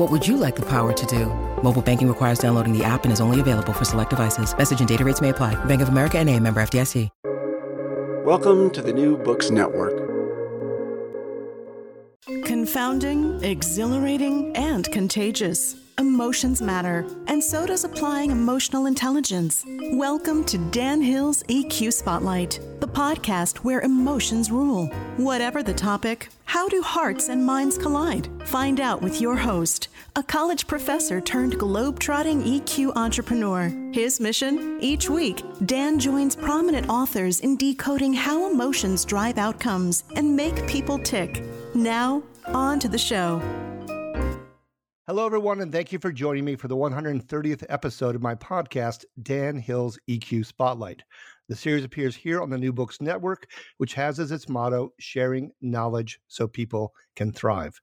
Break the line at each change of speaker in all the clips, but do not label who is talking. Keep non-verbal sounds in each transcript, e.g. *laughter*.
What would you like the power to do? Mobile banking requires downloading the app and is only available for select devices. Message and data rates may apply. Bank of America and a member FDIC.
Welcome to the New Books Network.
Confounding, exhilarating, and contagious. Emotions matter, and so does applying emotional intelligence. Welcome to Dan Hill's EQ Spotlight, the podcast where emotions rule. Whatever the topic, how do hearts and minds collide? Find out with your host, a college professor turned globe-trotting EQ entrepreneur. His mission? Each week, Dan joins prominent authors in decoding how emotions drive outcomes and make people tick. Now, on to the show.
Hello, everyone, and thank you for joining me for the 130th episode of my podcast, Dan Hill's EQ Spotlight. The series appears here on the New Books Network, which has as its motto, sharing knowledge so people can thrive.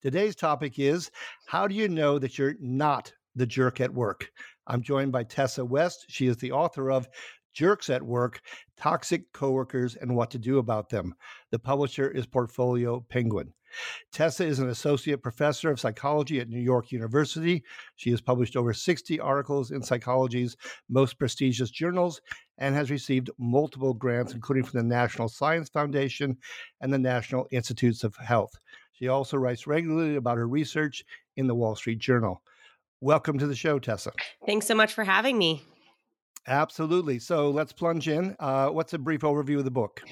Today's topic is How do you know that you're not the jerk at work? I'm joined by Tessa West. She is the author of Jerks at Work Toxic Coworkers and What to Do About Them. The publisher is Portfolio Penguin. Tessa is an associate professor of psychology at New York University. She has published over 60 articles in psychology's most prestigious journals and has received multiple grants, including from the National Science Foundation and the National Institutes of Health. She also writes regularly about her research in the Wall Street Journal. Welcome to the show, Tessa.
Thanks so much for having me.
Absolutely. So let's plunge in. Uh, what's a brief overview of the book?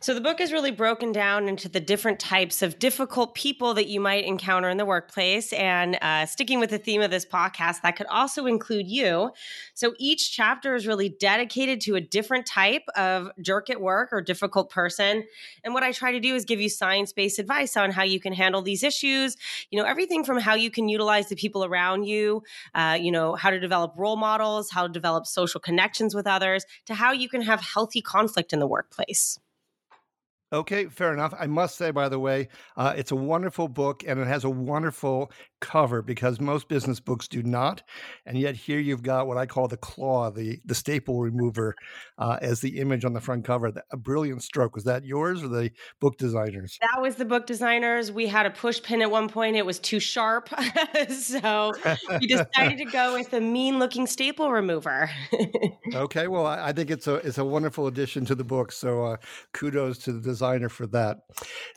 So, the book is really broken down into the different types of difficult people that you might encounter in the workplace. And uh, sticking with the theme of this podcast, that could also include you. So, each chapter is really dedicated to a different type of jerk at work or difficult person. And what I try to do is give you science based advice on how you can handle these issues. You know, everything from how you can utilize the people around you, uh, you know, how to develop role models, how to develop social connections with others, to how you can have healthy conflict in the workplace.
Okay, fair enough. I must say, by the way, uh, it's a wonderful book and it has a wonderful cover because most business books do not. And yet here you've got what I call the claw, the the staple remover, uh, as the image on the front cover. A brilliant stroke. Was that yours or the book designers?
That was the book designers. We had a push pin at one point. It was too sharp, *laughs* so we decided to go with a mean looking staple remover. *laughs*
okay, well, I, I, think it's a it's a wonderful addition to the book. So uh, kudos to the designer for that.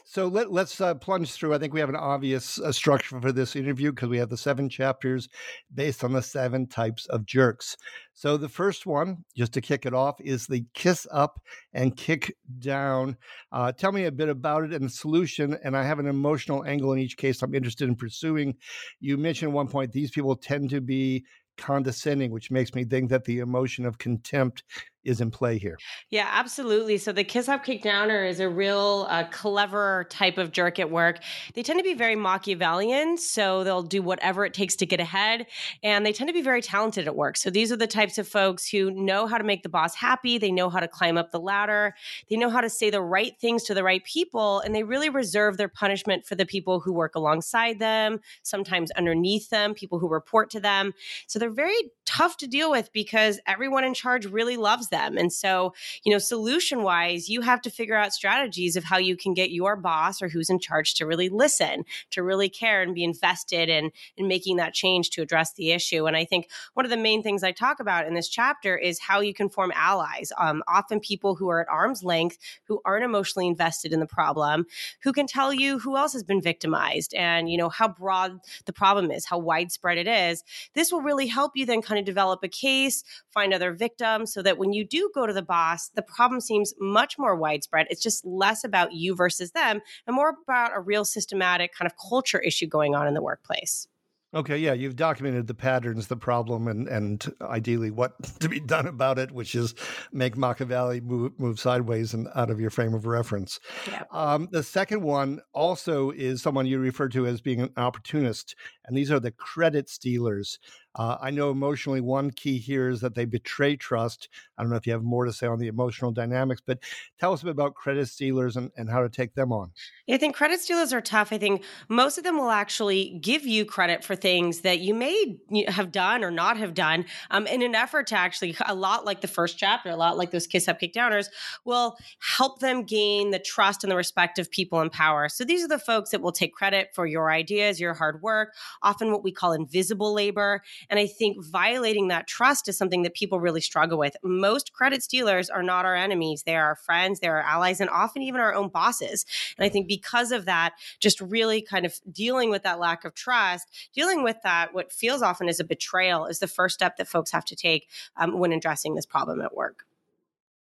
So let, us uh, plunge through. I think we have an obvious uh, structure for this interview because we have the seven chapters based on the seven types of jerks. So the first one, just to kick it off, is the kiss up and kick down. Uh, tell me a bit about it and the solution. And I have an emotional angle in each case I'm interested in pursuing. You mentioned one point these people tend to be condescending, which makes me think that the emotion of contempt is in play here.
Yeah, absolutely. So the kiss up, kick downer is a real uh, clever type of jerk at work. They tend to be very Machiavellian, so they'll do whatever it takes to get ahead, and they tend to be very talented at work. So these are the types of folks who know how to make the boss happy. They know how to climb up the ladder. They know how to say the right things to the right people, and they really reserve their punishment for the people who work alongside them, sometimes underneath them, people who report to them. So they're very tough to deal with because everyone in charge really loves them. And so, you know, solution wise, you have to figure out strategies of how you can get your boss or who's in charge to really listen, to really care and be invested in, in making that change to address the issue. And I think one of the main things I talk about in this chapter is how you can form allies. Um, often people who are at arm's length, who aren't emotionally invested in the problem, who can tell you who else has been victimized and, you know, how broad the problem is, how widespread it is. This will really help you then kind of develop a case, find other victims so that when you you do go to the boss, the problem seems much more widespread. It's just less about you versus them and more about a real systematic kind of culture issue going on in the workplace.
Okay, yeah, you've documented the patterns, the problem, and and ideally what *laughs* to be done about it, which is make Machiavelli move move sideways and out of your frame of reference. Yeah. Um, the second one also is someone you refer to as being an opportunist, and these are the credit stealers. Uh, I know emotionally, one key here is that they betray trust. I don't know if you have more to say on the emotional dynamics, but tell us a bit about credit stealers and, and how to take them on.
Yeah, I think credit stealers are tough. I think most of them will actually give you credit for things that you may have done or not have done um, in an effort to actually, a lot like the first chapter, a lot like those kiss up, kick downers, will help them gain the trust and the respect of people in power. So these are the folks that will take credit for your ideas, your hard work, often what we call invisible labor. And I think violating that trust is something that people really struggle with. Most credit stealers are not our enemies. They are our friends, they're our allies, and often even our own bosses. And I think because of that, just really kind of dealing with that lack of trust, dealing with that, what feels often as a betrayal, is the first step that folks have to take um, when addressing this problem at work.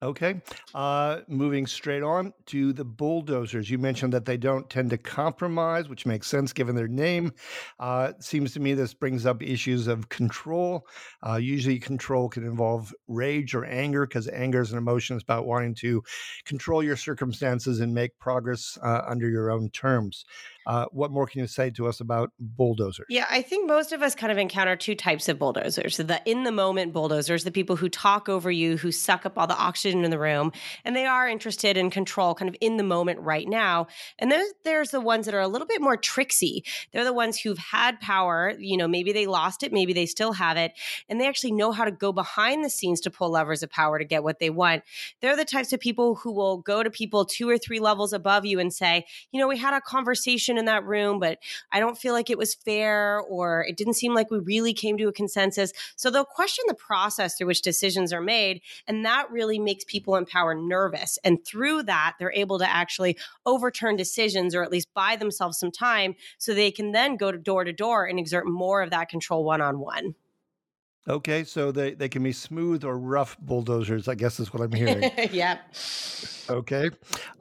Okay. Uh, moving straight on to the bulldozers. You mentioned that they don't tend to compromise, which makes sense given their name. Uh, seems to me this brings up issues of control. Uh, usually, control can involve rage or anger because anger is an emotion. It's about wanting to control your circumstances and make progress uh, under your own terms. Uh, what more can you say to us about bulldozers?
Yeah, I think most of us kind of encounter two types of bulldozers. The in the moment bulldozers, the people who talk over you, who suck up all the oxygen in the room, and they are interested in control kind of in the moment right now. And then there's the ones that are a little bit more tricksy. They're the ones who've had power, you know, maybe they lost it, maybe they still have it, and they actually know how to go behind the scenes to pull levers of power to get what they want. They're the types of people who will go to people two or three levels above you and say, you know, we had a conversation in that room, but I don't feel like it was fair or it didn't seem like we really came to a consensus. So they'll question the process through which decisions are made. And that really makes people in power nervous. And through that, they're able to actually overturn decisions or at least buy themselves some time so they can then go to door to door and exert more of that control one on one.
Okay, so they, they can be smooth or rough bulldozers, I guess is what I'm *laughs* hearing.
yep.
Okay.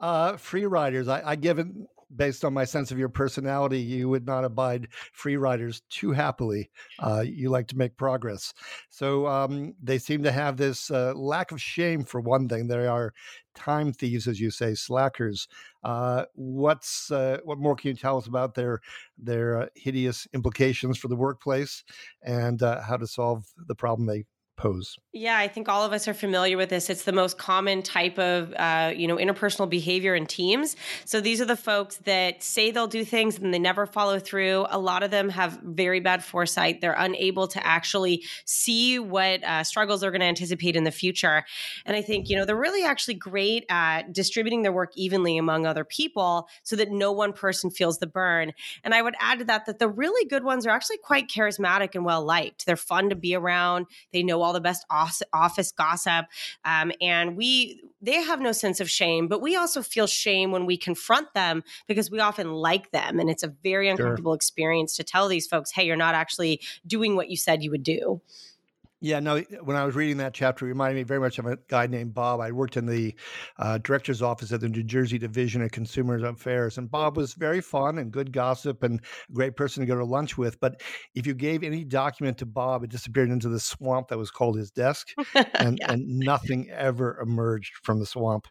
Uh, free riders, I, I give it based on my sense of your personality, you would not abide free riders too happily. Uh, you like to make progress. So um, they seem to have this uh, lack of shame, for one thing. They are time thieves, as you say, slackers. Uh, what's uh, what more can you tell us about their their uh, hideous implications for the workplace and uh, how to solve the problem they pose?
Yeah, I think all of us are familiar with this. It's the most common type of, uh, you know, interpersonal behavior in teams. So these are the folks that say they'll do things and they never follow through. A lot of them have very bad foresight. They're unable to actually see what uh, struggles they're going to anticipate in the future. And I think, you know, they're really actually great at distributing their work evenly among other people so that no one person feels the burn. And I would add to that that the really good ones are actually quite charismatic and well liked. They're fun to be around. They know all the best office gossip, um, and we they have no sense of shame, but we also feel shame when we confront them because we often like them, and it's a very uncomfortable sure. experience to tell these folks, "Hey, you're not actually doing what you said you would do."
Yeah, no, when I was reading that chapter, it reminded me very much of a guy named Bob. I worked in the uh, director's office at the New Jersey Division of Consumer Affairs, and Bob was very fun and good gossip and a great person to go to lunch with. But if you gave any document to Bob, it disappeared into the swamp that was called his desk, *laughs* and, yeah. and nothing ever emerged from the swamp.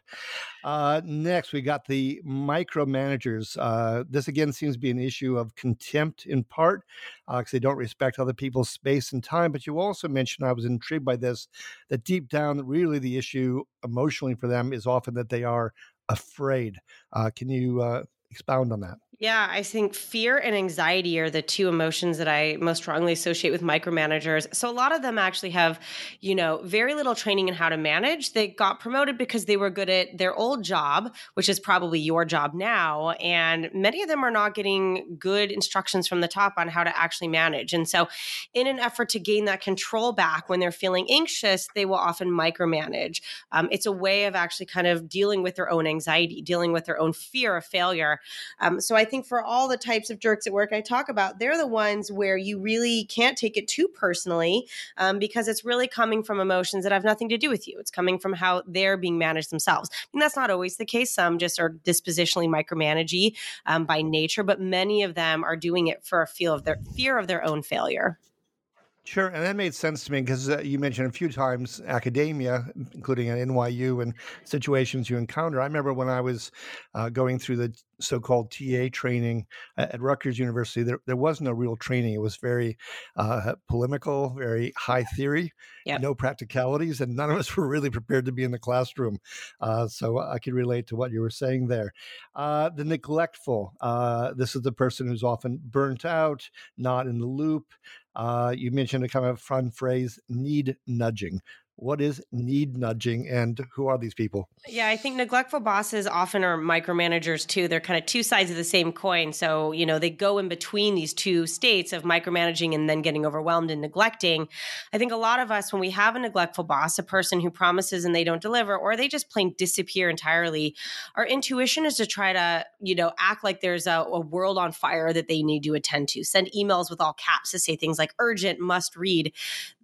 Uh, next, we got the micromanagers. Uh, this again seems to be an issue of contempt in part because uh, they don't respect other people's space and time. But you also mentioned, I was intrigued by this, that deep down, really the issue emotionally for them is often that they are afraid. Uh, can you uh, expound on that?
Yeah, I think fear and anxiety are the two emotions that I most strongly associate with micromanagers. So a lot of them actually have, you know, very little training in how to manage. They got promoted because they were good at their old job, which is probably your job now, and many of them are not getting good instructions from the top on how to actually manage. And so in an effort to gain that control back when they're feeling anxious, they will often micromanage. Um, it's a way of actually kind of dealing with their own anxiety, dealing with their own fear of failure. Um, so I think for all the types of jerks at work I talk about, they're the ones where you really can't take it too personally um, because it's really coming from emotions that have nothing to do with you. It's coming from how they're being managed themselves. And that's not always the case. Some just are dispositionally micromanagey um, by nature, but many of them are doing it for a feel of their fear of their own failure.
Sure, and that made sense to me because uh, you mentioned a few times academia, including at NYU and situations you encounter. I remember when I was uh, going through the so-called TA training at Rutgers University, there, there was no real training. It was very uh, polemical, very high theory, yep. no practicalities, and none of us *laughs* were really prepared to be in the classroom. Uh, so I could relate to what you were saying there. Uh, the neglectful. Uh, this is the person who's often burnt out, not in the loop. Uh, you mentioned a kind of fun phrase, need nudging what is need nudging and who are these people?
Yeah, I think neglectful bosses often are micromanagers too. They're kind of two sides of the same coin. So, you know, they go in between these two states of micromanaging and then getting overwhelmed and neglecting. I think a lot of us, when we have a neglectful boss, a person who promises and they don't deliver, or they just plain disappear entirely, our intuition is to try to, you know, act like there's a, a world on fire that they need to attend to, send emails with all caps to say things like urgent, must read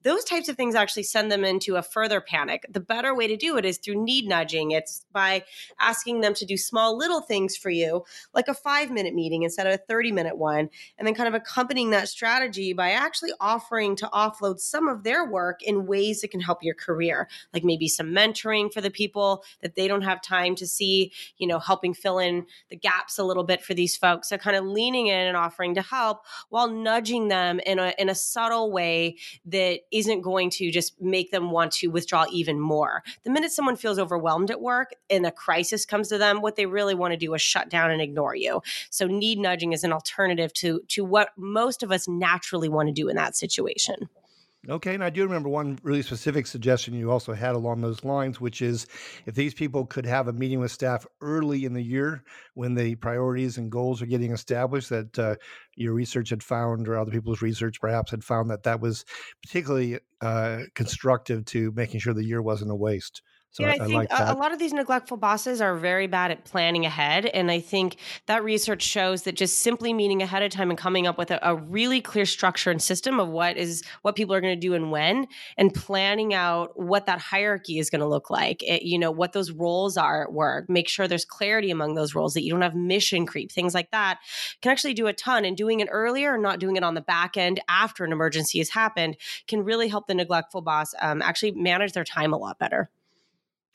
those types of things actually send them into a further panic. The better way to do it is through need nudging. It's by asking them to do small little things for you, like a five minute meeting instead of a 30 minute one, and then kind of accompanying that strategy by actually offering to offload some of their work in ways that can help your career, like maybe some mentoring for the people that they don't have time to see, you know, helping fill in the gaps a little bit for these folks. So kind of leaning in and offering to help while nudging them in a in a subtle way that isn't going to just make them want to withdraw even more. The minute someone feels overwhelmed at work and a crisis comes to them, what they really want to do is shut down and ignore you. So need nudging is an alternative to to what most of us naturally want to do in that situation.
Okay, and I do remember one really specific suggestion you also had along those lines, which is if these people could have a meeting with staff early in the year when the priorities and goals are getting established, that uh, your research had found, or other people's research perhaps had found that that was particularly uh, constructive to making sure the year wasn't a waste.
So yeah, I, I think like a, a, lot of these neglectful bosses are very bad at planning ahead. And I think that research shows that just simply meeting ahead of time and coming up with a, a really clear structure and system of what is what people are going to do and when, and planning out what that hierarchy is going to look like. It, you know, what those roles are at work. Make sure there's clarity among those roles, that you don't have mission creep, things like that can actually do a ton. And doing it earlier and not doing it on the back end after an emergency has happened can really help the neglectful boss um, actually manage their time a lot better.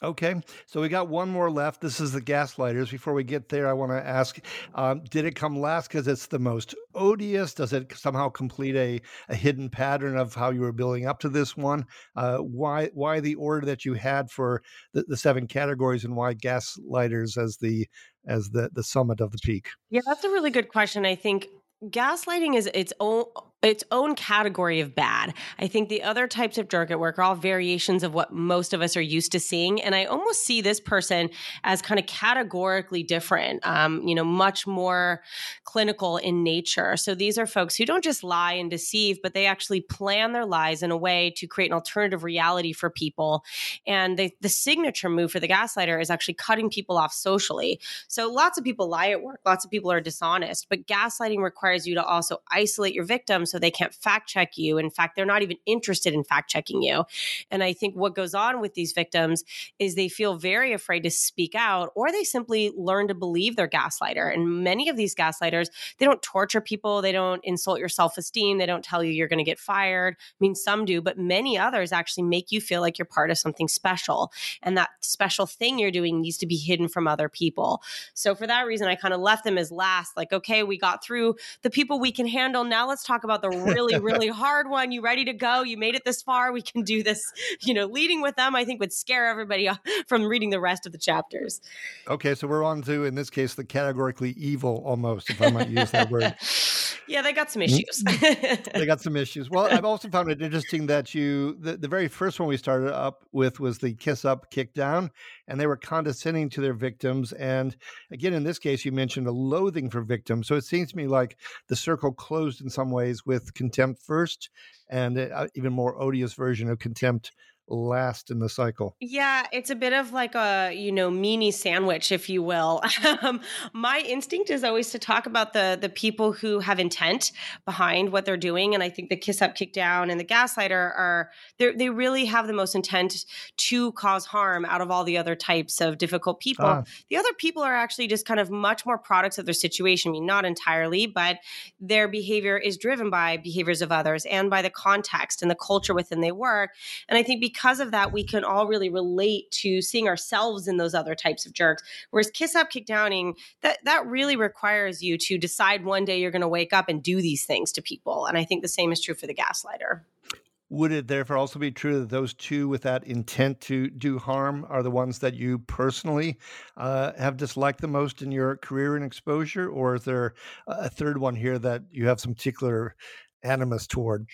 Okay, so we got one more left. This is the gaslighters. Before we get there, I want to ask um, Did it come last because it's the most odious? Does it somehow complete a, a hidden pattern of how you were building up to this one? Uh, why why the order that you had for the, the seven categories and why gaslighters as the as the, the summit of the peak?
Yeah, that's a really good question. I think gaslighting is its own its own category of bad. I think the other types of jerk at work are all variations of what most of us are used to seeing. And I almost see this person as kind of categorically different, um, you know, much more clinical in nature. So these are folks who don't just lie and deceive, but they actually plan their lies in a way to create an alternative reality for people. And they, the signature move for the gaslighter is actually cutting people off socially. So lots of people lie at work, lots of people are dishonest, but gaslighting requires you to also isolate your victims so they can't fact check you. In fact, they're not even interested in fact checking you. And I think what goes on with these victims is they feel very afraid to speak out or they simply learn to believe their gaslighter. And many of these gaslighters, they don't torture people, they don't insult your self esteem, they don't tell you you're going to get fired. I mean, some do, but many others actually make you feel like you're part of something special. And that special thing you're doing needs to be hidden from other people. So for that reason, I kind of left them as last like, okay, we got through the people we can handle. Now let's talk about about the really, really hard one. You ready to go? You made it this far. We can do this. You know, leading with them, I think, would scare everybody *laughs* from reading the rest of the chapters.
Okay, so we're on to, in this case, the categorically evil almost, if I might use that word. *laughs*
Yeah, they got some mm-hmm.
issues. *laughs* they got some issues. Well, I've also found it interesting that you, the, the very first one we started up with was the kiss up, kick down, and they were condescending to their victims. And again, in this case, you mentioned a loathing for victims. So it seems to me like the circle closed in some ways with contempt first, and uh, even more odious version of contempt last in the cycle?
Yeah, it's a bit of like a, you know, meanie sandwich, if you will. *laughs* Um, my instinct is always to talk about the the people who have intent behind what they're doing. And I think the kiss up, kick down and the gaslighter are they really have the most intent to cause harm out of all the other types of difficult people. Ah. The other people are actually just kind of much more products of their situation. I mean, not entirely, but their behavior is driven by behaviors of others and by the context and the culture within they work. And I think because of that, we can all really relate to seeing ourselves in those other types of jerks. Whereas kiss up, kick downing, that that really requires you to decide one day you're going to wake up and do these things to people. And I think the same is true for the gaslighter.
Would it therefore also be true that those two with that intent to do harm are the ones that you personally uh, have disliked the most in your career and exposure? Or is there a third one here that you have some particular animus toward?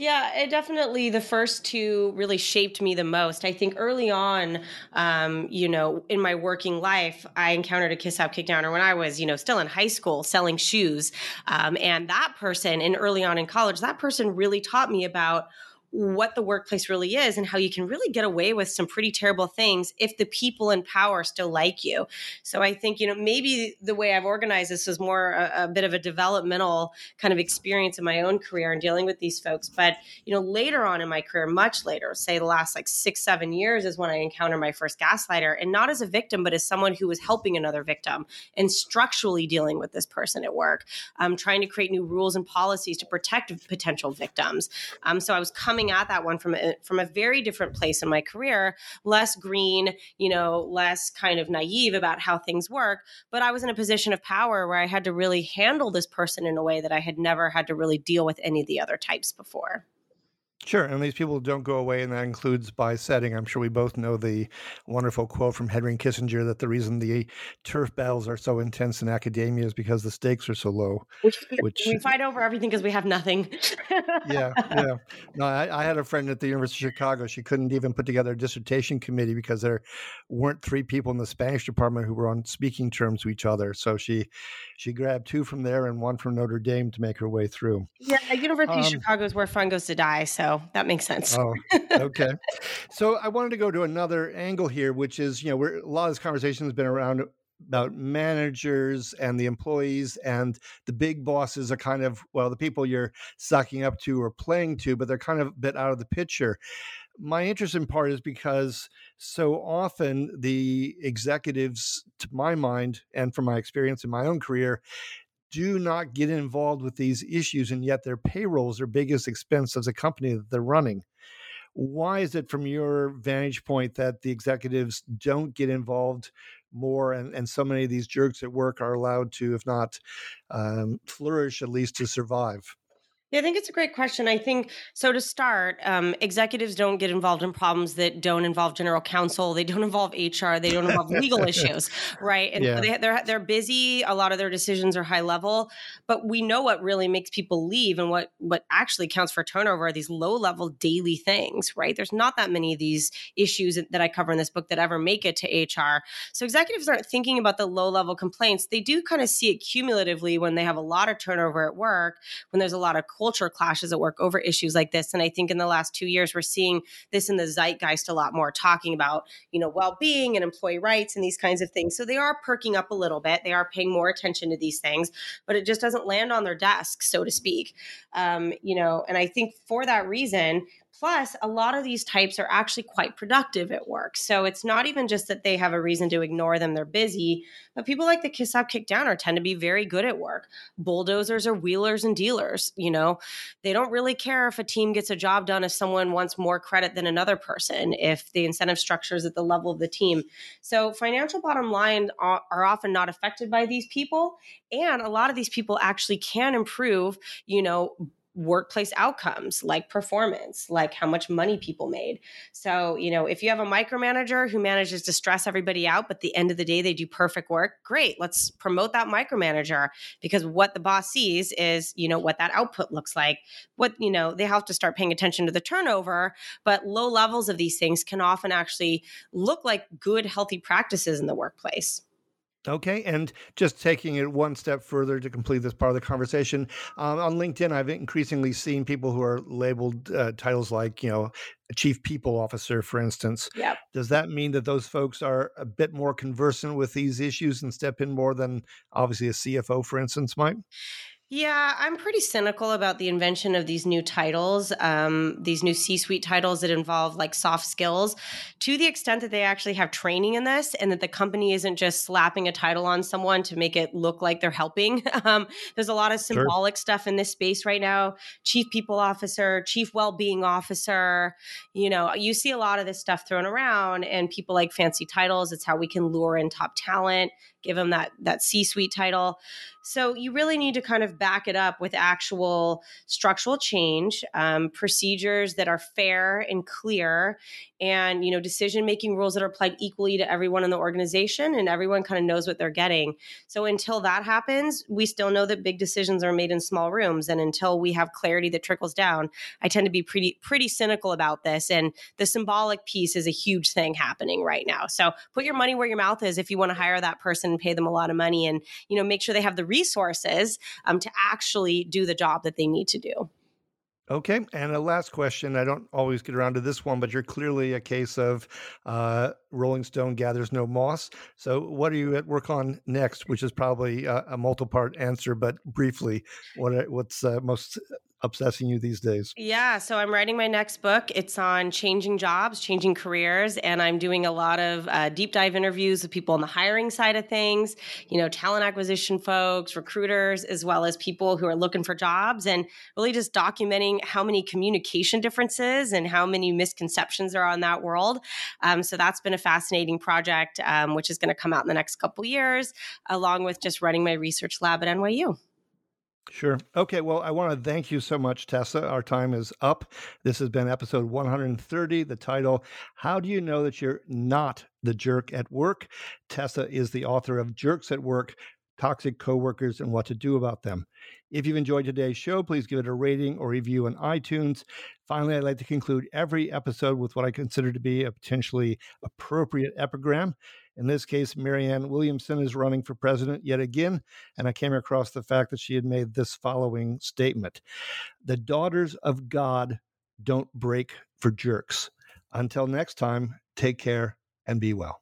Yeah, it definitely the first two really shaped me the most. I think early on, um, you know, in my working life, I encountered a kiss up, kick downer when I was, you know, still in high school selling shoes. Um, and that person, and early on in college, that person really taught me about what the workplace really is and how you can really get away with some pretty terrible things if the people in power still like you. So I think, you know, maybe the way I've organized this is more a, a, bit of a developmental kind of experience in my own career and dealing with these folks. But, you know, later on in my career, much later, say the last like six, seven years is when I encountered my first gaslighter and not as a victim, but as someone who was helping another victim and structurally dealing with this person at work, um, trying to create new rules and policies to protect potential victims. Um, so I was coming coming at that one from a, from a very different place in my career, less green, you know, less kind of naive about how things work. But I was in a position of power where I had to really handle this person in a way that I had never had to really deal with any of the other types before.
Sure, and these people don't go away, and that includes by setting. I'm sure we both know the wonderful quote from Henry Kissinger that the reason the turf battles are so intense in academia is because the stakes are so low.
Which, which we fight over everything because we have nothing.
yeah, yeah. *laughs* No, I, I, had a friend at the University of Chicago. She couldn't even put together a dissertation committee because there weren't three people in the Spanish department who were on speaking terms with each other. So she she grabbed two from there and one from Notre Dame to make her way through.
Yeah, the University um, of Chicago is where fun goes to die. So that makes sense.
oh, *laughs* okay. So I wanted to go to another angle here, which is, you know, we're, a lot of this conversation has been around about managers and the employees and the big bosses are kind of well the people you're sucking up to or playing to but they're kind of a bit out of the picture my interest in part is because so often the executives to my mind and from my experience in my own career do not get involved with these issues, and yet their payroll is their biggest expense as a company that they're running. Why is it, from your vantage point, that the executives don't get involved more, and, and so many of these jerks at work are allowed to, if not um, flourish, at least to survive?
Yeah, I think it's a great question. I think so. To start, um, executives don't get involved in problems that don't involve general counsel. They don't involve HR. They don't involve legal *laughs* issues, right? And yeah. they, are they're, they're busy. A lot of their decisions are high level, but we know what really makes people leave and what what actually counts for turnover are these low level daily things, right? There's not that many of these issues that I cover in this book that ever make it to HR. So executives aren't thinking about the low level complaints. They do kind of see it cumulatively when they have a lot of turnover at work, when there's a lot of culture clashes at work over issues like this. And I think in the last two years, we're seeing this in the zeitgeist a lot more, talking about, you know, well-being and employee rights and these kinds of things. So they are perking up a little bit. They are paying more attention to these things, but it just doesn't land on their desk, so to speak. Um, you know, and I think for that reason, Plus, a lot of these types are actually quite productive at work. So it's not even just that they have a reason to ignore them, they're busy, but people like the kiss up, kick down are tend to be very good at work. Bulldozers are wheelers and dealers. You know, they don't really care if a team gets a job done if someone wants more credit than another person, if the incentive structure is at the level of the team. So financial bottom line are, are often not affected by these people. And a lot of these people actually can improve, you know, workplace outcomes like performance, like how much money people made. So, you know, if you have a micromanager who manages to stress everybody out, but the end of the day they do perfect work, great. Let's promote that micromanager because what the boss sees is, you know, what that output looks like. What, you know, they have to start paying attention to the turnover, but low levels of these things can often actually look like good, healthy practices in the workplace.
Okay, and just taking it one step further to complete this part of the conversation, um, on LinkedIn, I've increasingly seen people who are labeled uh, titles like, you know, chief people officer, for instance.
Yeah.
Does that mean that those folks are a bit more conversant with these issues and step in more than obviously a CFO, for instance, might?
Yeah, I'm pretty cynical about the invention of these new titles, um, these new C suite titles that involve like soft skills to the extent that they actually have training in this and that the company isn't just slapping a title on someone to make it look like they're helping. *laughs* Um, there's a lot of symbolic sure. stuff in this space right now chief people officer, chief well being officer. You know, you see a lot of this stuff thrown around, and people like fancy titles. It's how we can lure in top talent give them that that C-suite title. So you really need to kind of back it up with actual structural change, um, procedures that are fair and clear, and you know decision making rules that are applied equally to everyone in the organization, and everyone kind of knows what they're getting. So until that happens, we still know that big decisions are made in small rooms, and until we have clarity that trickles down, I tend to be pretty pretty cynical about this. And the symbolic piece is a huge thing happening right now. So put your money where your mouth is if you want to hire that person and pay them a lot of money and you know make sure they have the resources um, to actually do the job that they need to do
Okay. And a last question. I don't always get around to this one, but you're clearly a case of uh, Rolling Stone gathers no moss. So, what are you at work on next? Which is probably a, a multiple part answer, but briefly, what what's uh, most obsessing you these days?
Yeah, so I'm writing my next book. It's on changing jobs, changing careers, and I'm doing a lot of uh, deep dive interviews with people on the hiring side of things, you know, talent acquisition folks, recruiters, as well as people who are looking for jobs, and really just documenting how many communication differences and how many misconceptions are on that world. Um, so that's been a fascinating project, um, which is going to come out in the next couple years, along with just running my research lab at NYU.
Sure. Okay. Well, I want to thank you so much, Tessa. Our time is up. This has been episode 130. The title, How Do You Know That You're Not the Jerk at Work? Tessa is the author of Jerks at Work Toxic Coworkers and What to Do About Them. If you've enjoyed today's show, please give it a rating or review on iTunes. Finally, I'd like to conclude every episode with what I consider to be a potentially appropriate epigram. In this case, Marianne Williamson is running for president yet again, and I came across the fact that she had made this following statement The daughters of God don't brake for jerks. Until next time, take care and be well.